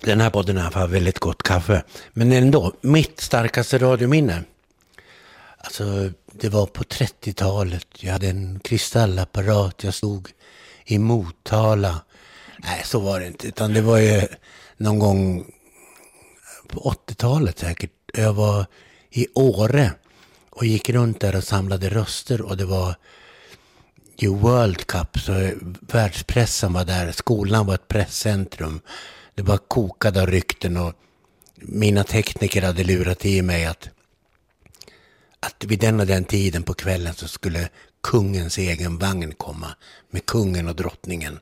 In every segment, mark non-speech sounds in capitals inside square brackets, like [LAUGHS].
Den här podden har väldigt gott kaffe. Men ändå, mitt starkaste radiominne. Alltså, det var på 30-talet. Jag hade en kristallapparat. Jag stod i Motala. Nej, så var det inte. Utan det var ju någon gång på 80-talet säkert. Jag var i Åre och gick runt där och samlade röster. Och det var ju World Cup, så världspressen var där. Skolan var ett presscentrum. Det bara kokade av rykten och mina tekniker hade lurat i mig att, att vid den och den tiden på kvällen så skulle kungens egen vagn komma med kungen och drottningen.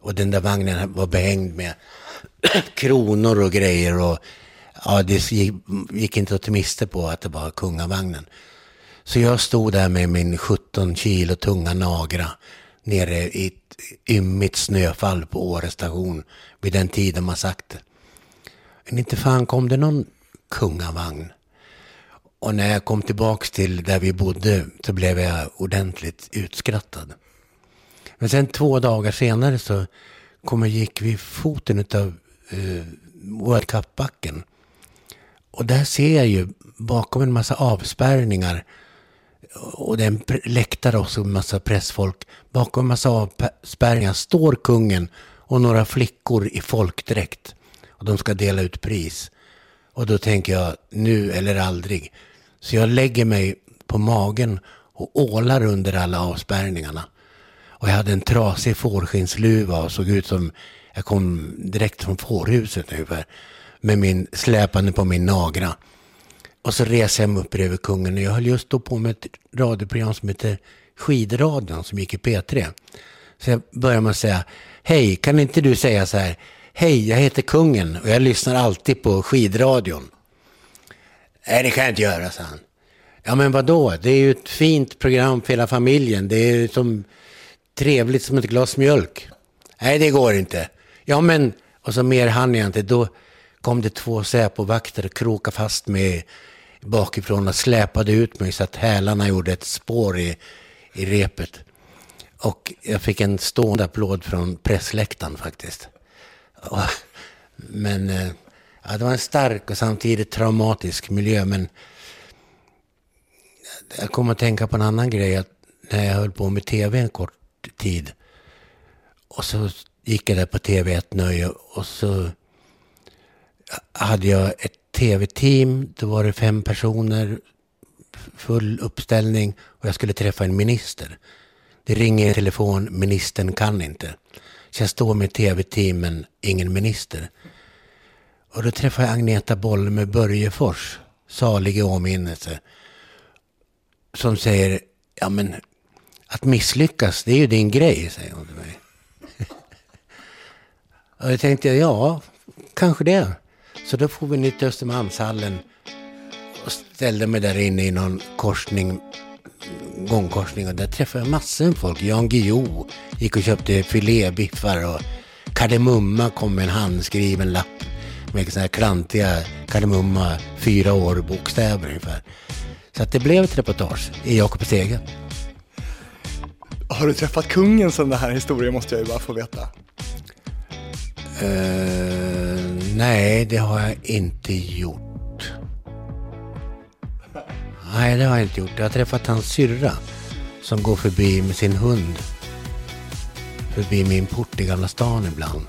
Och den där vagnen var behängd med [CLEARS THROAT] kronor och grejer och ja, det gick, gick inte att miste på att det var kungavagnen. Så jag stod där med min 17 kilo tunga Nagra nere i ett ymmigt snöfall på Åre station vid den tiden man sagt det. Men inte fan kom det någon kungavagn. Och när jag kom tillbaks till där vi bodde så blev jag ordentligt utskrattad. Men sen två dagar senare så kom och gick vi foten av uh, eh, World Cup-backen. Och där ser jag ju bakom en massa avspärrningar och det är en läktare en massa pressfolk. Bakom en massa avspärrningar står kungen och några flickor i folkdräkt. Och de ska dela ut pris. Och då tänker jag, nu eller aldrig. Så jag lägger mig på magen och ålar under alla avspärrningarna. Och jag hade en trasig fårskinnsluva och såg ut som jag kom direkt från fårhuset ungefär. Med min släpande på min nagra. Och så reser jag mig upp bredvid kungen och jag höll just då på med ett radioprogram som heter Skidradion som gick i P3. Så jag börjar med att säga, hej, kan inte du säga så här, hej, jag heter kungen och jag lyssnar alltid på skidradion. Nej, det kan jag inte göra, sa han. Ja, men vadå? Det är ju ett fint program för hela familjen. Det är som trevligt som ett glas mjölk. Nej, det går inte. Ja, men, och så mer hann jag inte. Då kom det två Säpovakter och krokade fast mig bakifrån och släpade ut mig så att hälarna gjorde ett spår i, i repet. Och jag fick en stående applåd från pressläktaren faktiskt. Och, Men eh, ja, det var en stark och samtidigt traumatisk miljö. Men jag kom att tänka på en annan grej. Att när jag höll på med tv en kort tid. Och så gick jag där på TV1 Nöje och så hade jag ett tv-team. Då var det fem personer, full uppställning och jag skulle träffa en minister. Det ringer i telefon, ministern kan inte. Så jag står med tv-team men ingen minister. Och då träffar jag Agneta Boll med Börjefors, salig i åminnelse. Som säger, ja men att misslyckas, det är ju din grej, säger hon till mig. [LAUGHS] och då tänkte, ja, kanske det. Så då får vi ner till Östermalmshallen och ställde mig där inne i någon korsning, gångkorsning och där träffade jag massor med folk. Jan Guillou gick och köpte filébiffar och Kardemumma kom med en handskriven lapp med sådana här klantiga Kardemumma, fyra år bokstäver ungefär. Så att det blev ett reportage i Jakob Stege. Har du träffat kungen som den här historien måste jag ju bara få veta. Uh, nej, det har jag inte gjort. Nej, det har jag inte gjort. Jag har träffat hans syrra som går förbi med sin hund. Förbi min port i Gamla stan ibland.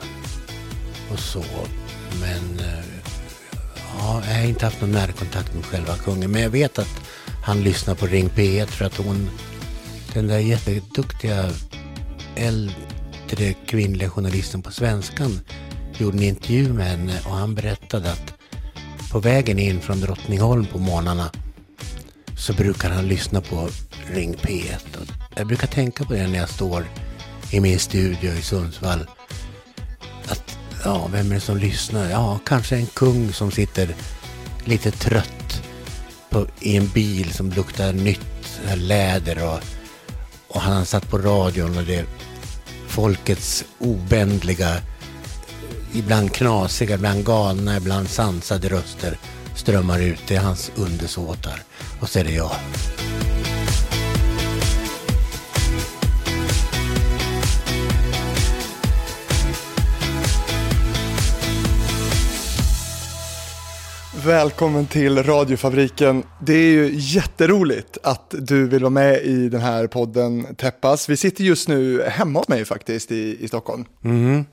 Och så. Men eh, ja, jag har inte haft någon närkontakt med själva kungen. Men jag vet att han lyssnar på Ring P1 för att hon, den där jätteduktiga äldre kvinnliga journalisten på Svenskan gjorde en intervju med henne och han berättade att på vägen in från Drottningholm på morgnarna så brukar han lyssna på Ring P1. Och jag brukar tänka på det när jag står i min studio i Sundsvall. Att, ja, vem är det som lyssnar? Ja, kanske en kung som sitter lite trött på, i en bil som luktar nytt läder och, och han satt på radion och det folkets obändliga, ibland knasiga, ibland galna, ibland sansade röster strömmar ut. Det är hans undersåtar. Och så är det jag. Välkommen till radiofabriken. Det är ju jätteroligt att du vill vara med i den här podden Täppas. Vi sitter just nu hemma hos mig faktiskt i, i Stockholm. Mm.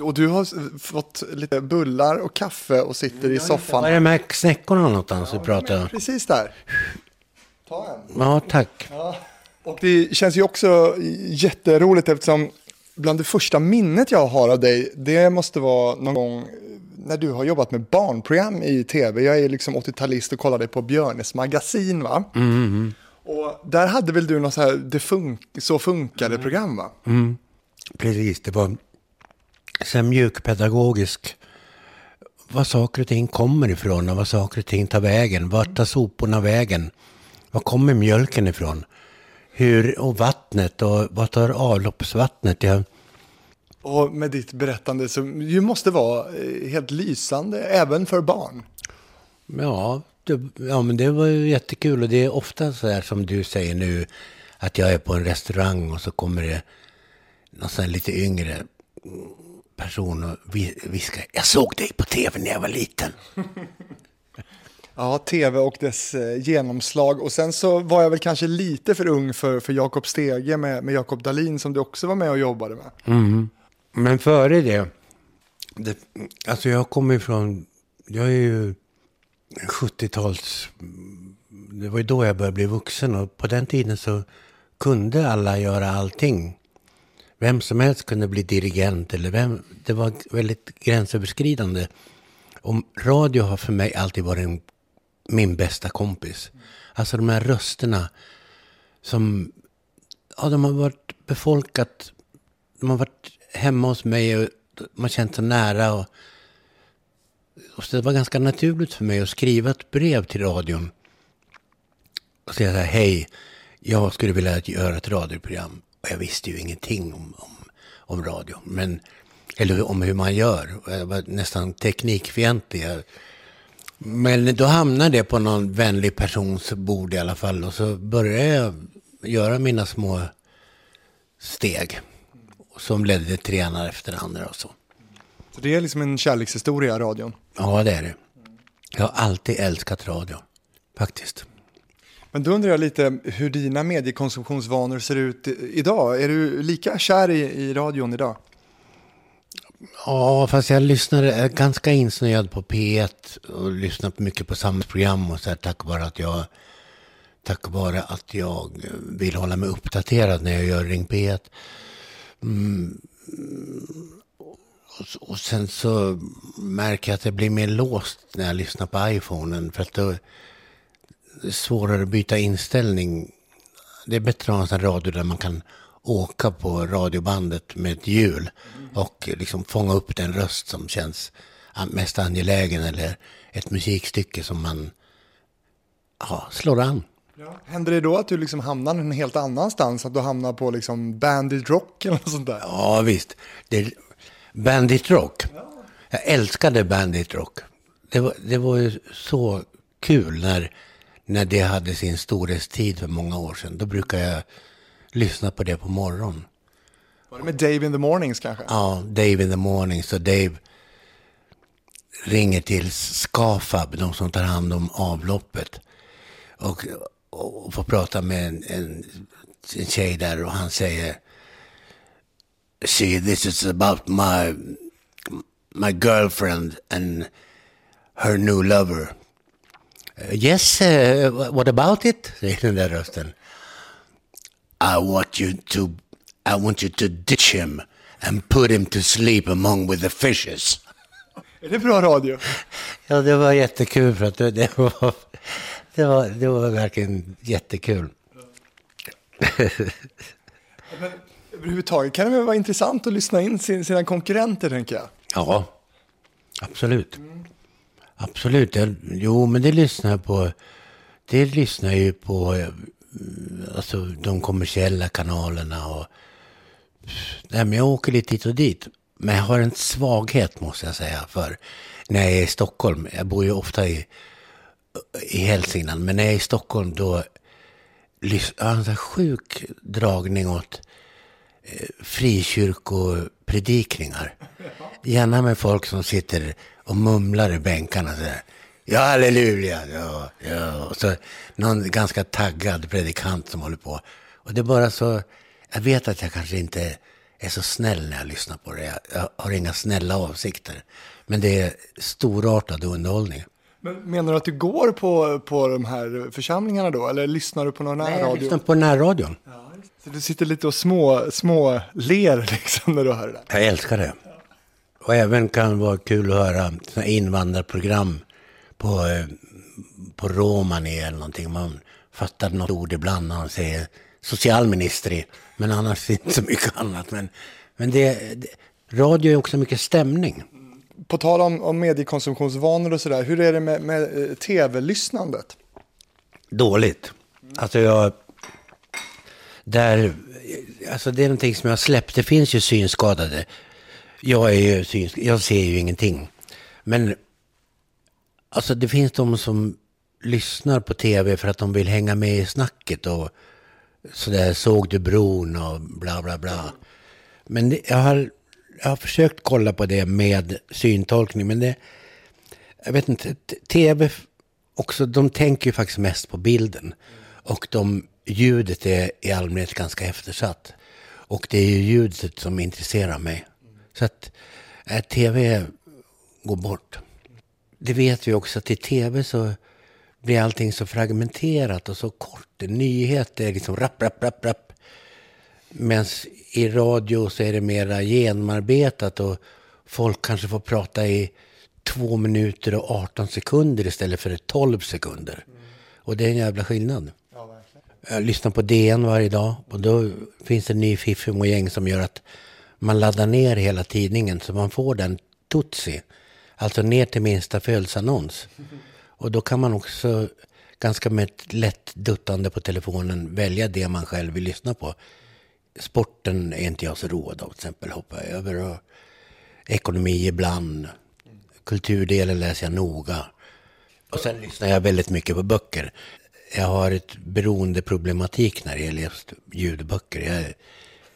Och du har fått lite bullar och kaffe och sitter i soffan. Var är de här snäckorna någonstans du pratar om? Precis där. Ta en. Ja, tack. Och det känns ju också jätteroligt eftersom bland det första minnet jag har av dig, det måste vara någon gång när du har jobbat med barnprogram i tv. Jag är liksom 80-talist och kollade på Björnes magasin va? Och där hade väl du något så här, det fun så funkade program va? Precis, det var så här mjukpedagogisk. Var saker och ting kommer ifrån och var saker och ting tar vägen. Vart tar soporna vägen? Var kommer mjölken ifrån? Hur, och vattnet och vad tar avloppsvattnet? Jag, Och med ditt berättande som ju måste vara eh, helt lysande även för barn. Ja, det, ja, men det var ju jättekul och det är ofta så här som du säger nu att jag är på en restaurang och så kommer det någon sån här lite yngre person och vi- viskar jag såg dig på tv när jag var liten. [LAUGHS] Ja, tv och dess eh, genomslag. Och sen så var jag väl kanske lite för ung för, för Jakob Stege med, med Jakob Dalin som du också var med och jobbade med. Men före det, det alltså jag kommer ifrån, jag är ju 70-tals, det var ju då jag började bli vuxen och på den tiden så kunde alla göra allting. Vem som helst kunde bli dirigent eller vem, det var väldigt gränsöverskridande. Och radio har för mig alltid varit en, min bästa kompis. Alltså de här rösterna som, ja de har varit befolkat de har varit hemma hos mig och man har känt sig nära. Och, och så det var ganska naturligt för mig att skriva ett brev till radion. Och säga så här, hej, jag skulle vilja göra ett radioprogram. Och jag visste ju ingenting om, om, om radio. Men, eller om hur man gör. Jag var nästan teknikfientlig. Men då hamnade det på någon vänlig persons bord i alla fall. Och så började jag göra mina små steg. Som ledde till det ena efter det andra och så. Så det är liksom en kärlekshistoria, radion. Ja, det är det. Jag har alltid älskat radio. Faktiskt. Men då undrar jag lite hur dina mediekonsumtionsvanor ser ut idag. Är du lika kär i, i radion idag? Ja, fast jag lyssnade är ganska insnöad på P1 och lyssnar mycket på samhällsprogram och så här, tack vare att jag tack vare att jag vill hålla mig uppdaterad när jag gör Ring P1. Mm. Och, och sen så märker jag att jag blir mer låst när jag lyssnar på iPhonen för att då är det svårare att byta inställning. Det är bättre att ha en sån radio där man kan åka på radiobandet med ett hjul och liksom fånga upp den röst som känns mest angelägen eller ett musikstycke som man ja, slår an. Händer det då att du liksom hamnar en helt annanstans? Att du hamnar på liksom Bandit Rock eller något sånt där? Ja, visst. Det är Bandit Rock. Jag älskade Bandit Rock. Det var, det var ju så kul när, när det hade sin storhetstid för många år sedan. Då brukade jag lyssna på det på morgonen. Var det med Dave in the Mornings kanske? Ja, Dave in the morning. Så Dave ringer till Skafab, de som tar hand om avloppet. Och, och får prata med en, en, en tjej där och han säger See, this is about my, my girlfriend and her new lover. "Uh, yes, uh, what about it? [LAUGHS] Säger den där rösten. I want you to I want you to ditch him and put him to sleep among with the fishes. [LAUGHS] Är det bra radio? [LAUGHS] Ja, det var jättekul för att det, var det var, det var verkligen jättekul. Men överhuvudtaget kan det väl vara intressant att lyssna in sin, sina konkurrenter tänker jag. Ja, absolut. Absolut. Jag, jo, men det lyssnar jag på. Det lyssnar jag ju på eh, alltså, de kommersiella kanalerna. Och, nej, men jag åker lite hit och dit. Men jag har en svaghet måste jag säga för när jag är i Stockholm. Jag bor ju ofta i, i Hälsingland. Men när jag är i Stockholm då lys- jag har en sån sjuk dragning åt eh, frikyrkopredikningar. Gärna med folk som sitter och mumlar i bänkarna så där. Ja, halleluja. Ja, ja. Och så någon ganska taggad predikant som håller på. Och det är bara så, jag vet att jag kanske inte är så snäll när jag lyssnar på det. Jag, jag har inga snälla avsikter. Men det är storartad underhållning. Men menar du att du går på, på de här församlingarna då? Eller lyssnar du på någon Nej, jag närradio? lyssnar på närradion. Så du sitter lite och små, små ler [LAUGHS] liksom när du hör det? Jag älskar det. Och även kan vara kul att höra invandrarprogram på, eh, på romani eller någonting. Man fattar något ord ibland när de säger socialminister i, men annars [LAUGHS] inte så mycket annat. Men, men det, det, radio är också mycket stämning. På tal om, om mediekonsumtionsvanor och sådär, hur är det med, med eh, tv-lyssnandet? Dåligt. Alltså jag... Där, alltså det är någonting som jag har släppt. Det finns ju synskadade. Jag, är ju synskadad, jag ser ju ingenting. Men alltså det finns de som lyssnar på tv för att de vill hänga med i snacket. Och sådär, såg du bron och bla bla bla. Men det, jag, har, jag har försökt kolla på det med syntolkning. Men det, jag vet inte, tv också, de tänker ju faktiskt mest på bilden. Och de, ljudet är i allmänhet ganska eftersatt. Och det är ju ljudet som intresserar mig. Så att eh, tv går bort. Det vet vi också att i tv så blir allting så fragmenterat och så kort. Nyheter är liksom rapp, rapp, rapp, rapp. Medan i radio så är det mera genomarbetat och folk kanske får prata i två minuter och 18 sekunder istället för 12 sekunder. Och det är en jävla skillnad. Jag lyssnar på DN varje dag och då finns det en ny fiffig gäng som gör att man laddar ner hela tidningen så man får den tutsi. Alltså ner till minsta födelseannons. Och då kan man också ganska med ett lätt duttande på telefonen välja det man själv vill lyssna på. Sporten är inte jag så road av, till exempel hoppa över. Och ekonomi ibland. Kulturdelen läser jag noga. Och sen lyssnar jag väldigt mycket på böcker. Jag har ett beroendeproblematik när det gäller ljudböcker. Jag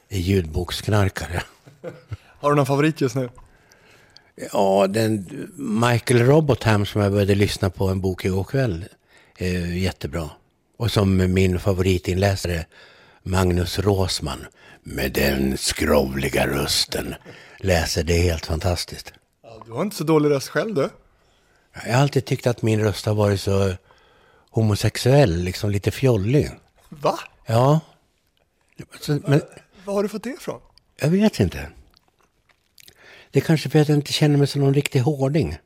är ljudboksknarkare. Har du någon favorit just nu? Ja, den Michael Robotham som jag började lyssna på en bok igår kväll är jättebra. Och som min favoritinläsare Magnus Råsman med den skrovliga rösten läser. Det är helt fantastiskt. Ja, du har inte så dålig röst själv du. Jag har alltid tyckt att min röst har varit så homosexuell, liksom lite fjollig. Va? Ja. Så, men Var har du fått det ifrån? jag vet inte. Det är kanske för att jag inte känner mig som någon riktig hårding.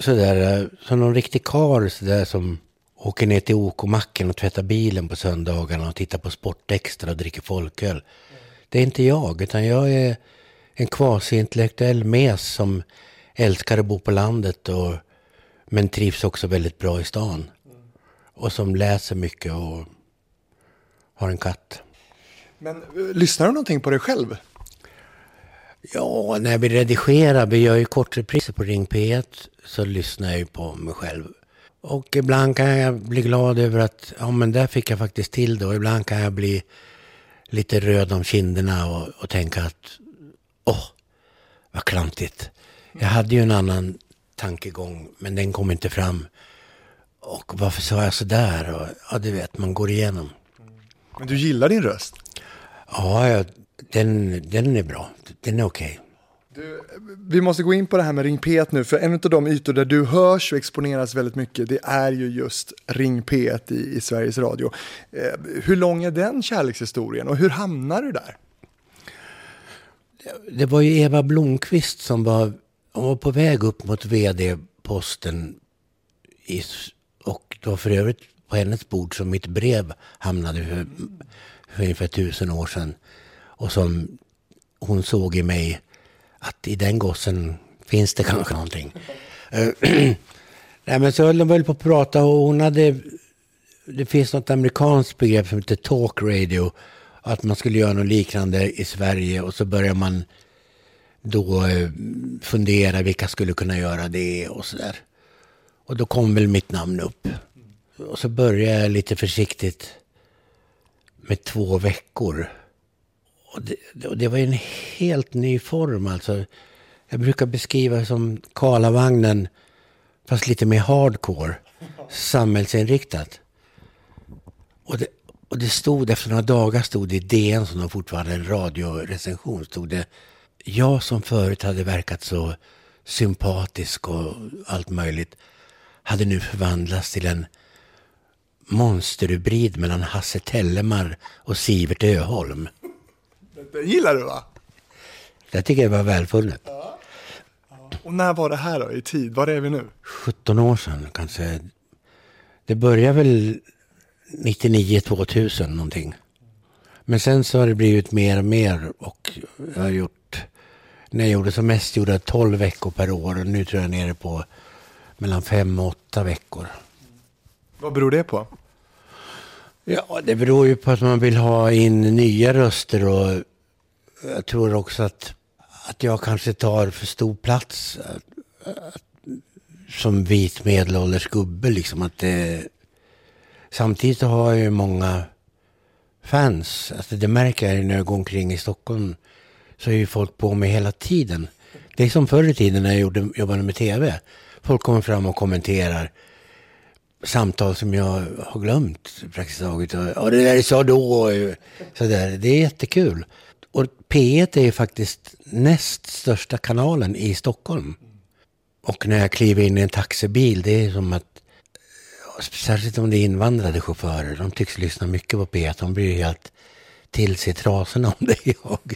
Sådär, eh, som någon riktig karl sådär som åker ner till OK-macken och tvättar bilen på söndagarna och tittar på Sportextra och dricker folköl. Det är inte jag, utan jag är en kvasi-intellektuell mes som älskar att bo på landet och, men trivs också väldigt bra i stan. Och som läser mycket och har en katt. Men eh, lyssnar du någonting på dig själv? Ja, när vi redigerar, vi gör ju kortrepriser på Ring P1, så lyssnar jag ju på mig själv. Och ibland kan jag bli glad över att, ja men där fick jag faktiskt till det. Och ibland kan jag bli lite röd om kinderna och, och tänka att, åh, vad klantigt. Jag hade ju en annan tankegång, men den kom inte fram. Och varför sa jag sådär? Och, ja, du vet, man går igenom. Men du gillar din röst? Ja, ja den, den är bra. Den är okej. Vi måste gå in på det här med Ring P1 nu, för en av de ytor där du hörs och exponeras väldigt mycket, det är ju just Ring P1 i, i Sveriges Radio. Eh, hur lång är den kärlekshistorien och hur hamnar du där? Det var ju Eva Blomqvist som var, hon var på väg upp mot vd-posten. I, och det var för övrigt på hennes bord som mitt brev hamnade för, för ungefär tusen år sedan. Och som hon såg i mig att i den gossen finns det [LAUGHS] kanske någonting. [CLEARS THROAT] Nej, men så höll de väl på att prata och hon hade... Det finns något amerikanskt begrepp som heter talk radio. Att man skulle göra något liknande i Sverige och så börjar man då eh, fundera vilka skulle kunna göra det och sådär. Och då kom väl mitt namn upp. Och så började jag lite försiktigt med två veckor. Och det, och det var en helt ny form alltså. Jag brukar beskriva som Karlavagnen fast lite mer hardcore, samhällsinriktat. Och det, och det stod, efter några dagar stod det i DN, som de fortfarande en radiorecension, stod det jag som förut hade verkat så sympatisk och allt möjligt hade nu förvandlats till en monsterhybrid mellan Hasse Tellemar och Sivert Öholm. Det gillar du va? Jag tycker det var välfunnet. Ja. Och när var det här då i tid? Var är vi nu? 17 år sedan kanske. Det började väl 99-2000 någonting. Men sen så har det blivit mer och mer och jag har gjort, när jag gjorde som mest gjorde jag 12 veckor per år och nu tror jag nere på mellan 5 och 8 veckor. Vad beror det på? Ja, det beror ju på att man vill ha in nya röster och jag tror också att, att jag kanske tar för stor plats som vit medelålders gubbe. Liksom att det, samtidigt har jag ju många fans. Alltså det märker jag när jag går omkring i Stockholm. Så är ju folk på mig hela tiden. Det är som förr i tiden när jag gjorde, jobbade med tv. Folk kommer fram och kommenterar samtal som jag har glömt praktiskt taget. Ja, det där sa då. Så där. Det är jättekul. Och P1 är ju faktiskt näst största kanalen i Stockholm. Och när jag kliver in i en taxibil, det är som att Särskilt om det är invandrade chaufförer. De tycks lyssna mycket på P1. De blir helt till sig trasorna om det är jag.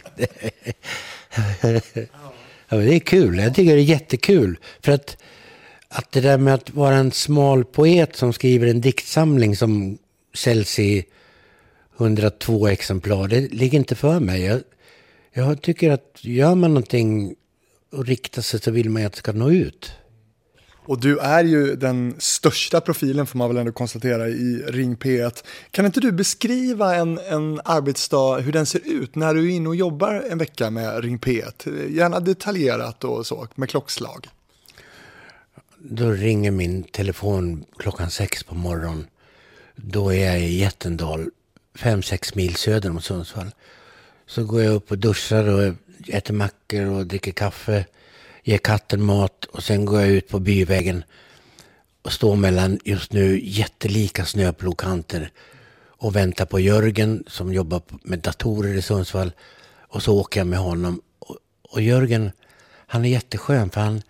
[LAUGHS] ja, det är kul. Jag tycker det är jättekul. För att att det där med att vara en smal poet som skriver en diktsamling som säljs i 102 exemplar, det ligger inte för mig. Jag, jag tycker att gör man någonting och riktar sig så vill man ju att det ska nå ut. Och du är ju den största profilen får man väl ändå konstatera i Ring P1. Kan inte du beskriva en, en arbetsdag, hur den ser ut när du är inne och jobbar en vecka med Ring P1? Gärna detaljerat och så, med klockslag. Då ringer min telefon klockan sex på morgonen. Då är jag i Jättendal, fem, sex mil söder om Sundsvall. Så går jag upp och duschar och äter mackor och dricker kaffe, ger katten mat och sen går jag ut på byvägen och står mellan just nu jättelika snöplogkanter och väntar på Jörgen som jobbar med datorer i Sundsvall. Och så åker jag med honom. Och, och Jörgen, han är jätteskön för han,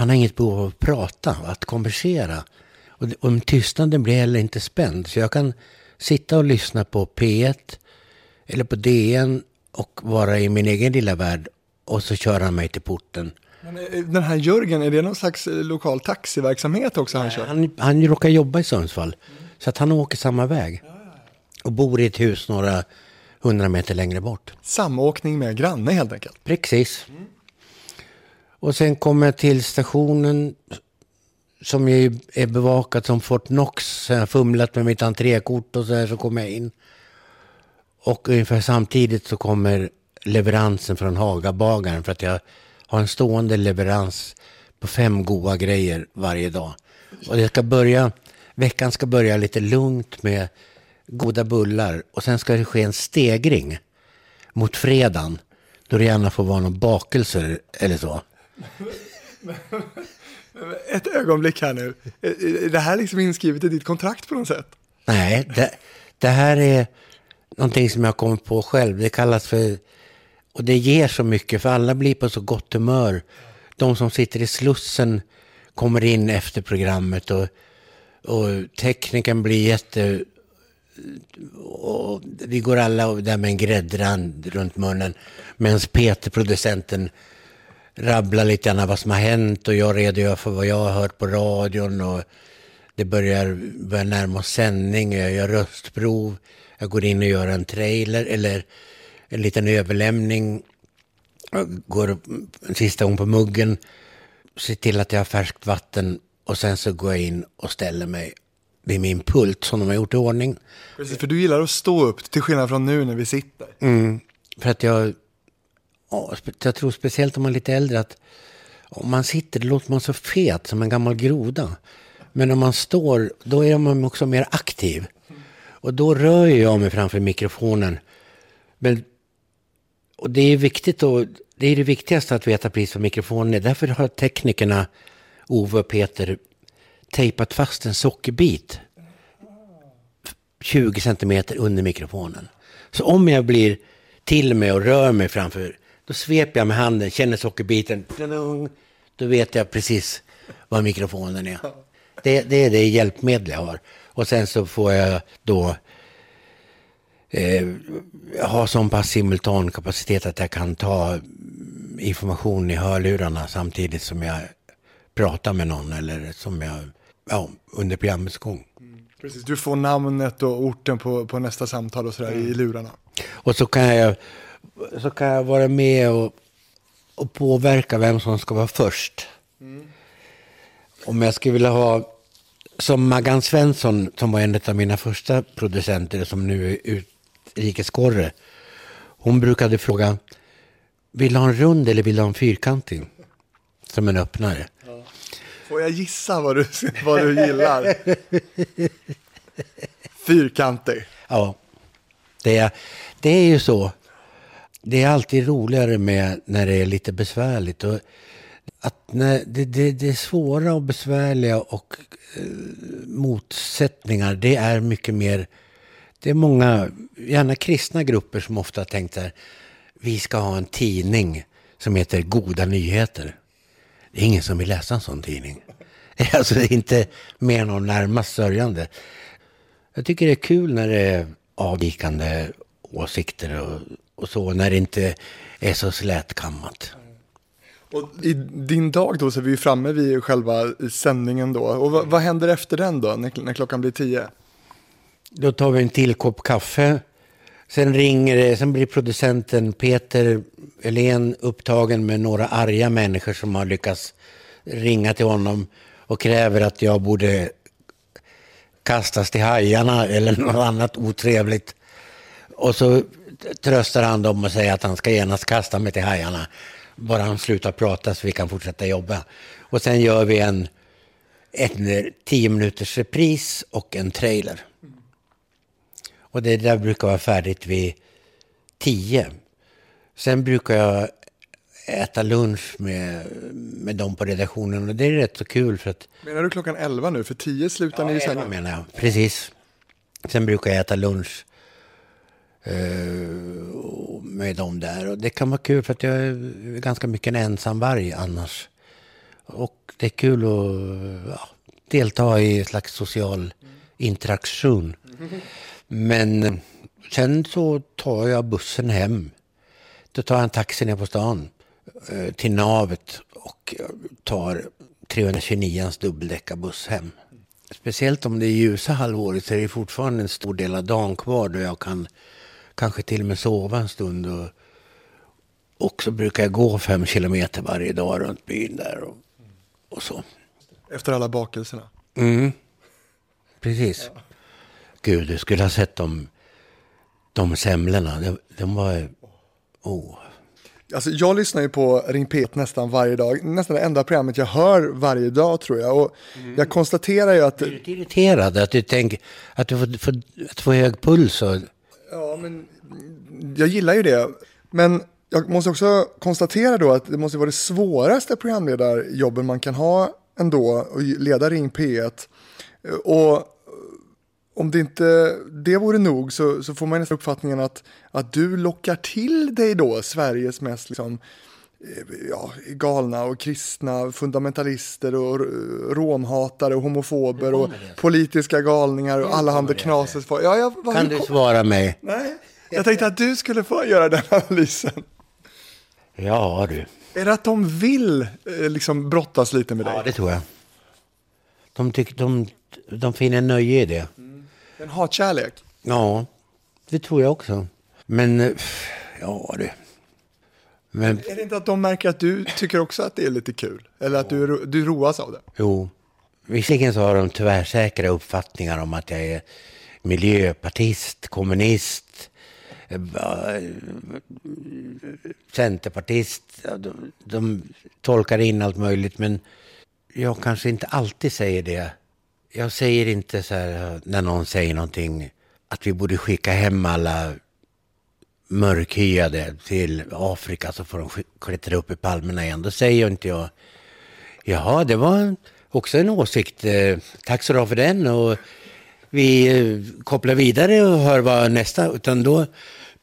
han har inget behov av att prata, att konversera. Och, och tystnaden blir heller inte spänd. Så jag kan sitta och lyssna på P1 eller på DN och vara i min egen lilla värld och så kör han mig till porten. Men eh, den här Jörgen, är det någon slags eh, lokal taxiverksamhet också han kör? Han, han råkar jobba i Sundsvall, mm. så att han åker samma väg. Ja, ja. Och bor i ett hus några hundra meter längre bort. Samåkning med granne helt enkelt? Precis. Mm. Och sen kommer jag till stationen som ju är bevakat som Fort Knox. Jag har fumlat med mitt entrékort och så här så kommer jag in. Och ungefär samtidigt så kommer leveransen från Hagabagaren för att jag har en stående leverans på fem goda grejer varje dag. Och det ska börja, veckan ska börja lite lugnt med goda bullar och sen ska det ske en stegring mot fredagen då det gärna får vara någon bakelser eller så. [LAUGHS] Ett ögonblick här nu. Är det här liksom inskrivet i ditt kontrakt på något sätt? Nej, det, det här är någonting som jag kommer på själv. Det kallas för, och det ger så mycket för alla blir på så gott humör. De som sitter i Slussen kommer in efter programmet och, och tekniken blir jätte... Och vi går alla där med en gräddrand runt munnen. Medan Peter, producenten, rabbla lite grann vad som har hänt och jag redogör för vad jag har hört på radion och det börjar, börjar närma oss sändning, jag gör röstprov, jag går in och gör en trailer eller en liten överlämning, jag går en sista gång på muggen, ser till att jag har färskt vatten och sen så går jag in och ställer mig vid min pult som de har gjort i ordning. Precis, för du gillar att stå upp till skillnad från nu när vi sitter. Mm, för att jag jag tror speciellt om man är lite äldre att om man sitter, då låter man så fet som en gammal groda. Men om man står, då är man också mer aktiv. Och då rör jag mig framför mikrofonen. Men, och det är viktigt och det är det viktigaste att veta precis vad mikrofonen är. Därför har teknikerna, Ove och Peter, tejpat fast en sockerbit 20 centimeter under mikrofonen. Så om jag blir till mig och rör mig framför, då sveper jag med handen, känner sockerbiten, då vet jag precis var mikrofonen är. Det, det är det hjälpmedel jag har. Och sen så får jag då eh, ha sån pass simultankapacitet att jag kan ta information i hörlurarna samtidigt som jag pratar med någon eller som jag, ja, under programmets gång. Mm, precis, du får namnet och orten på, på nästa samtal och sådär mm. i lurarna. Och så kan jag, så kan jag vara med och, och påverka vem som ska vara först. Mm. Om jag skulle vilja ha, som Maggan Svensson, som var en av mina första producenter, som nu är utrikeskorre, hon brukade fråga, vill du ha en rund eller vill du ha en fyrkantig? Som en öppnare. Ja. Får jag gissa vad du, [LAUGHS] vad du gillar? [LAUGHS] Fyrkantig. Ja, det är, det är ju så. Det är alltid roligare med när det är lite besvärligt. Och att när det, det, det svåra och besvärliga och eh, motsättningar, det är mycket mer... Det är många, gärna kristna grupper som ofta har tänkt att vi ska ha en tidning som heter Goda nyheter. Det är ingen som vill läsa en sån tidning. [LAUGHS] Alltså det är inte mer än de närmast sörjande. Jag tycker det är kul när det är avvikande åsikter och, och så, när det inte är så slätkammat. Och I din dag då så är vi framme vid själva sändningen då. Och vad, vad händer efter den då, när, när klockan blir tio? Då tar vi en till kopp kaffe. Sen ringer det, sen blir producenten Peter Elén upptagen med några arga människor som har lyckats ringa till honom och kräver att jag borde kastas till hajarna eller något annat otrevligt. Och så tröstar han dem och säger att han ska genast kasta mig till hajarna. Bara han slutar prata så vi kan fortsätta jobba. Och sen gör vi en, en tio minuters repris och en trailer. Och det där brukar vara färdigt vid tio. Sen brukar jag äta lunch med, med dem på redaktionen och det är rätt så kul för att... Menar du klockan elva nu? För tio slutar ja, ni ju sen. menar jag. Precis. Sen brukar jag äta lunch Eh, med dem där och det kan vara kul för att jag är ganska mycket en ensamvarg annars. Och det är kul att ja, delta i en slags social interaktion. Men eh, sen så tar jag bussen hem. Då tar jag en taxi ner på stan eh, till navet och tar 329-ans dubbeldäckarbuss hem. Speciellt om det är ljusa halvåret så är det fortfarande en stor del av dagen kvar då jag kan kanske till och med sova en stund. Och, och så brukar jag gå fem kilometer varje dag runt byn där och, och så. Efter alla bakelserna? Mm, precis. Ja. Gud, du skulle ha sett de, de semlorna. De, de var... Oh. Alltså, jag lyssnar ju på Ring P nästan varje dag. Nästan det enda programmet jag hör varje dag tror jag. Och mm. jag konstaterar ju att... Du är irriterad att du tänker att du får, får, att får hög puls och... Ja, men jag gillar ju det. Men jag måste också konstatera då att det måste vara det svåraste programledarjobben man kan ha ändå, att leda Ring P1. Och om det inte det vore nog så, så får man nästan uppfattningen att, att du lockar till dig då Sveriges mest liksom, eh, ja, galna och kristna fundamentalister och romhatare och homofober och politiska galningar och alla handa knases. Ja, ja, kan du svara mig? Nej, jag tänkte att du skulle få göra den [LAUGHS] analysen. Ja du. Är det att de vill eh, liksom brottas lite med dig? Ja, det tror jag. De, tyck, de, de finner nöje i det. En hatkärlek? Ja, det tror jag också. Men, eh, ja du. Men... Är det inte att de märker att du tycker också att det är lite kul? Eller att du, du roas av det? Jo. Visserligen så har de tvärsäkra uppfattningar om att jag är miljöpartist, kommunist, centerpartist. De, de tolkar in allt möjligt, men jag kanske inte alltid säger det jag säger inte så här när någon säger någonting att vi borde skicka hem alla mörkhyade till Afrika så får de klättra upp i palmerna igen. Då säger inte jag, jaha, det var, också en åsikt. Eh, tack så du för den. Och vi eh, kopplar vidare och hör vad nästa, utan då,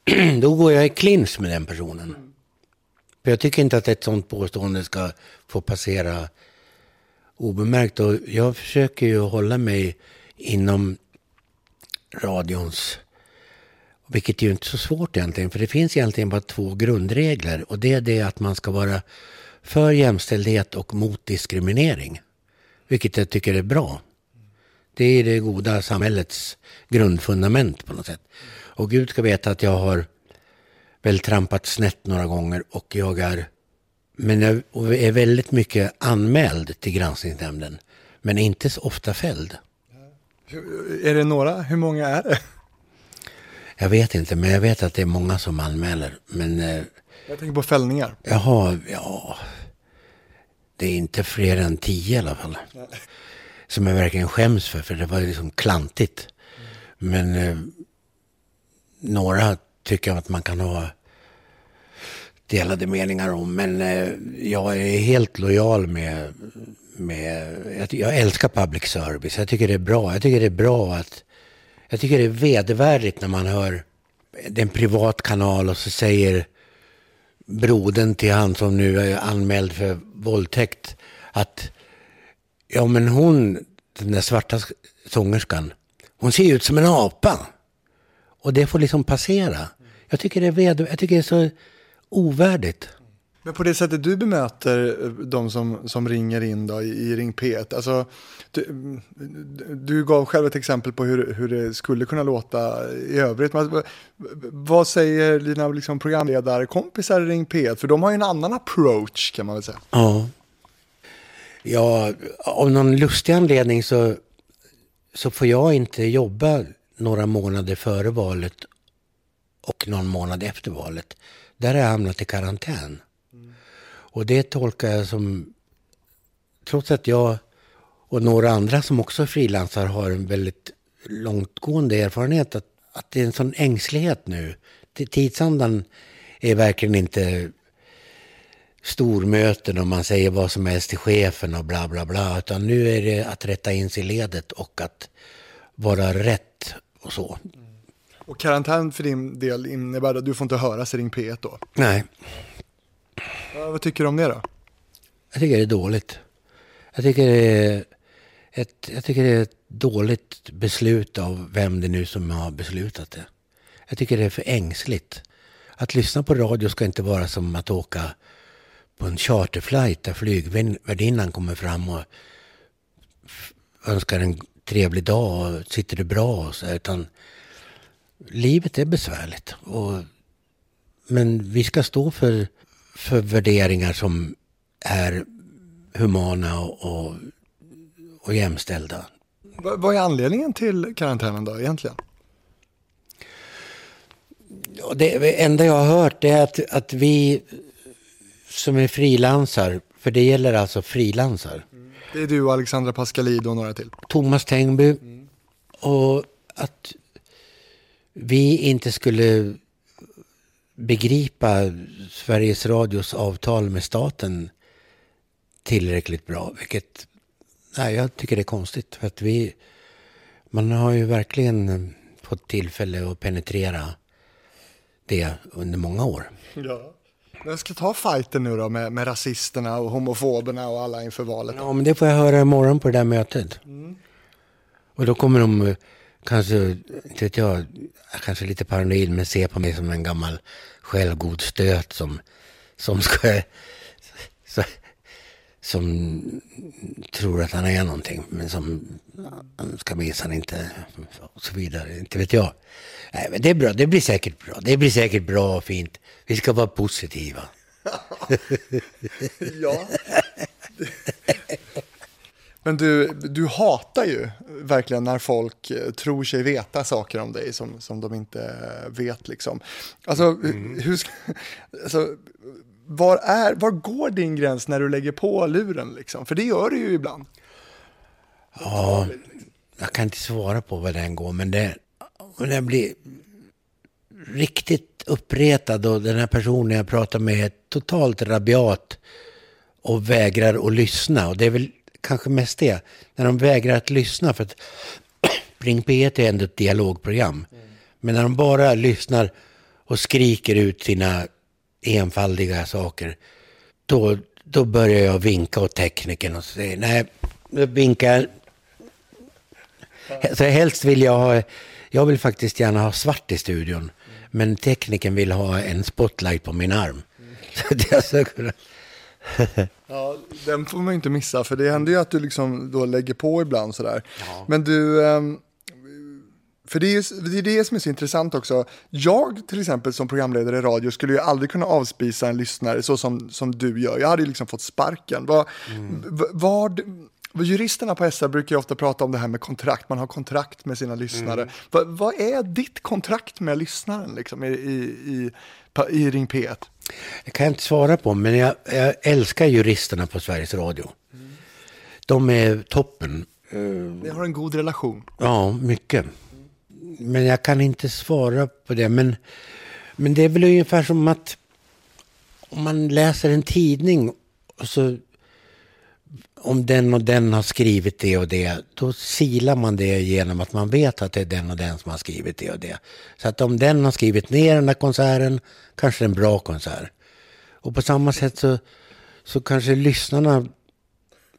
[CLEARS THROAT] då går jag i klins med den personen. För jag tycker inte att ett sånt påstående ska få passera obemärkt. Och jag försöker ju hålla mig inom radions, vilket är ju inte så svårt egentligen, för det finns egentligen bara två grundregler. Och det är det att man ska vara för jämställdhet och mot diskriminering. Vilket jag tycker är bra. Det är det goda samhällets grundfundament på något sätt. Och Gud ska veta att jag har väl trampat snett några gånger och jag är, men jag är väldigt mycket anmäld till granskningsnämnden. Men inte så ofta fälld. Är det några? Hur många är det? Jag vet inte, men jag vet att det är många som anmäler. Men, eh, jag tänker på fällningar. Jaha, ja. Det är inte fler än tio i alla fall. Nej. Som jag verkligen skäms för, för det var liksom klantigt. Mm. Men eh, några tycker jag att man kan ha delade meningar om. Men eh, jag är helt lojal med, med jag, älskar public service. Jag tycker det är bra. Jag tycker det är bra att, jag tycker det är vedervärdigt när man hör det är en privat kanal och så säger brodern till han som nu är anmäld för våldtäkt att ja men hon, den där svarta sångerskan, hon ser ut som en apa. Och det får liksom passera. Jag tycker det är, ved, jag tycker det är så ovärdigt. Men på det sättet du bemöter eh, de som, som ringer in då i, i Ring P1, alltså, du, du, gav själv ett exempel på hur, hur det skulle kunna låta i övrigt. Men, vad säger dina liksom, programledarkompisar i Ring P1? För de har ju en annan approach kan man väl säga. Ja, ja av någon lustig anledning så, så får jag inte jobba några månader före valet och någon månad efter valet. Där har jag hamnat i karantän. Mm. Och det tolkar jag som, trots att jag och några andra som också är frilansar har en väldigt långtgående erfarenhet, att, att det är en sån ängslighet nu. Tidsandan är verkligen inte stormöten och man säger vad som helst till chefen och bla bla bla. Utan nu är det att rätta in sig i ledet och att vara rätt och så. Mm. Och karantän för din del innebär att du får inte höras i Ring P1 då? Nej. Ja, vad tycker du om det då? Jag tycker det är dåligt. Jag tycker det är ett, jag tycker det är ett dåligt beslut av vem det nu som har beslutat det. Jag tycker det är för ängsligt. Att lyssna på radio ska inte vara som att åka på en charterflight där flygvärdinnan kommer fram och önskar en trevlig dag sitter det bra och så. Utan livet är besvärligt. Och, men vi ska stå för, för värderingar som är humana och, och, och jämställda. Vad är anledningen till karantänen då egentligen? Det enda jag har hört är att, att vi som är frilansar, för det gäller alltså frilansar. Det är du och Alexandra Pascalido och några till. Thomas Tengby. Mm. Och att vi inte skulle begripa Sveriges Radios avtal med staten tillräckligt bra. Vilket nej, jag tycker det är konstigt. För att vi, man har ju verkligen fått tillfälle att penetrera det under många år. Ja. Men jag ska ta fighten nu då med, med rasisterna och homofoberna och alla inför valet. Ja, men det får jag höra imorgon på det där mötet. Mm. Och då kommer de eh, kanske, inte vet jag, kanske lite paranoid, men ser på mig som en gammal självgod stöt som, som ska, som tror att han är någonting, men som han ska minsann inte, och så vidare, inte vet jag. Nej, men det är bra, det blir säkert bra, det blir säkert bra och fint. Vi ska vara positiva. [LAUGHS] ja. Men du, du hatar ju verkligen när folk eh, tror sig veta saker om dig som, som de inte vet. Liksom. Alltså, mm. hur alltså, var, är, var går din gräns när du lägger på luren? Liksom? För det gör du ju ibland. Ja, jag kan inte svara på var den går, men det, när jag blir riktigt uppretad och den här personen jag pratar med är totalt rabiat och vägrar att lyssna. Och det är väl kanske mest det. När de vägrar att lyssna. För att [CLEARS THROAT] Ring P1 är ändå ett dialogprogram. Men när de bara lyssnar och skriker ut sina enfaldiga saker. Då, då börjar jag vinka åt teknikern och säga nej, nu vinkar Så helst vill jag ha, jag vill faktiskt gärna ha svart i studion. Men tekniken vill ha en spotlight på min arm. [LAUGHS] Så det [LAUGHS] ja, den får man inte missa, för det händer ju att du liksom då lägger på ibland sådär. Ja. Men du, ehm, för det är, det är det som är så intressant också. Jag till exempel som programledare i radio skulle ju aldrig kunna avspisa en lyssnare så som, som du gör. Jag hade ju liksom fått sparken. Vad, mm. vad, Juristerna på SR brukar ju ofta prata om det här med kontrakt, man har kontrakt med sina lyssnare. Mm. Vad, vad är ditt kontrakt med lyssnaren liksom, i, i, i, i Ring P1? Det kan jag inte svara på, men jag, jag älskar juristerna på Sveriges Radio. Mm. De är toppen. Ni har en god relation. Ja, mycket. Men jag kan inte svara på det. Men, men det är väl ungefär som att om man läser en tidning och så om den och den har skrivit det och det, då silar man det genom att man vet att det är den och den som har skrivit det och det. Så att om den har skrivit ner den där konserten, kanske det är en bra konsert. Och på samma sätt så, så kanske lyssnarna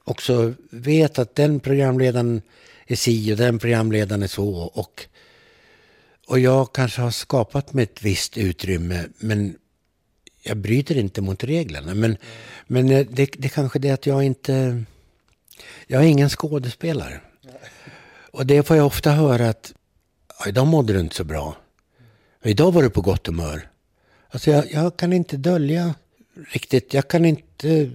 också vet att den programledaren är si och den programledaren är så. Och, och jag kanske har skapat mig ett visst utrymme, men jag bryter inte mot reglerna. Men, mm. men eh, det, det kanske är det att jag inte... Jag är ingen skådespelare. Och det får jag ofta höra att ja idag mådde du inte så bra. Idag var du på gott humör. Alltså jag, jag kan inte dölja riktigt, jag kan inte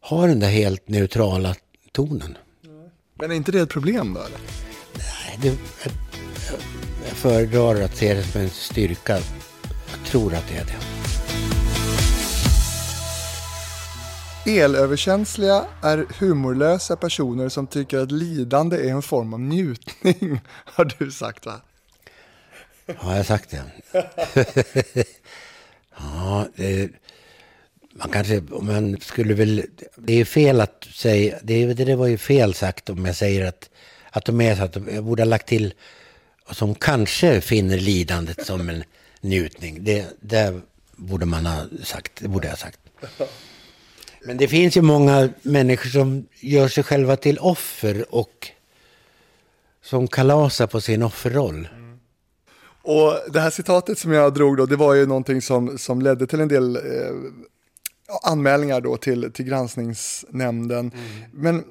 ha den där helt neutrala tonen. Men är inte det ett problem då? Eller? Det, jag, jag föredrar att se det som en styrka. Jag tror att det är det. Elöverkänsliga är humorlösa personer som tycker att lidande är en form av njutning, [LAUGHS] har du sagt va? Har jag sagt det? [LAUGHS] ja, det, man kanske, man skulle väl, det är fel att säga, det, det var ju fel sagt om jag säger att, att de är så att jag borde ha lagt till, som kanske finner lidandet som en njutning. Det, det borde man ha sagt, det borde jag ha sagt. Men det finns ju många människor som gör sig själva till offer och som kalasar på sin offerroll. Mm. Och det här citatet som jag drog då, det var ju någonting som, som ledde till en del eh, anmälningar då till, till granskningsnämnden. Mm. Men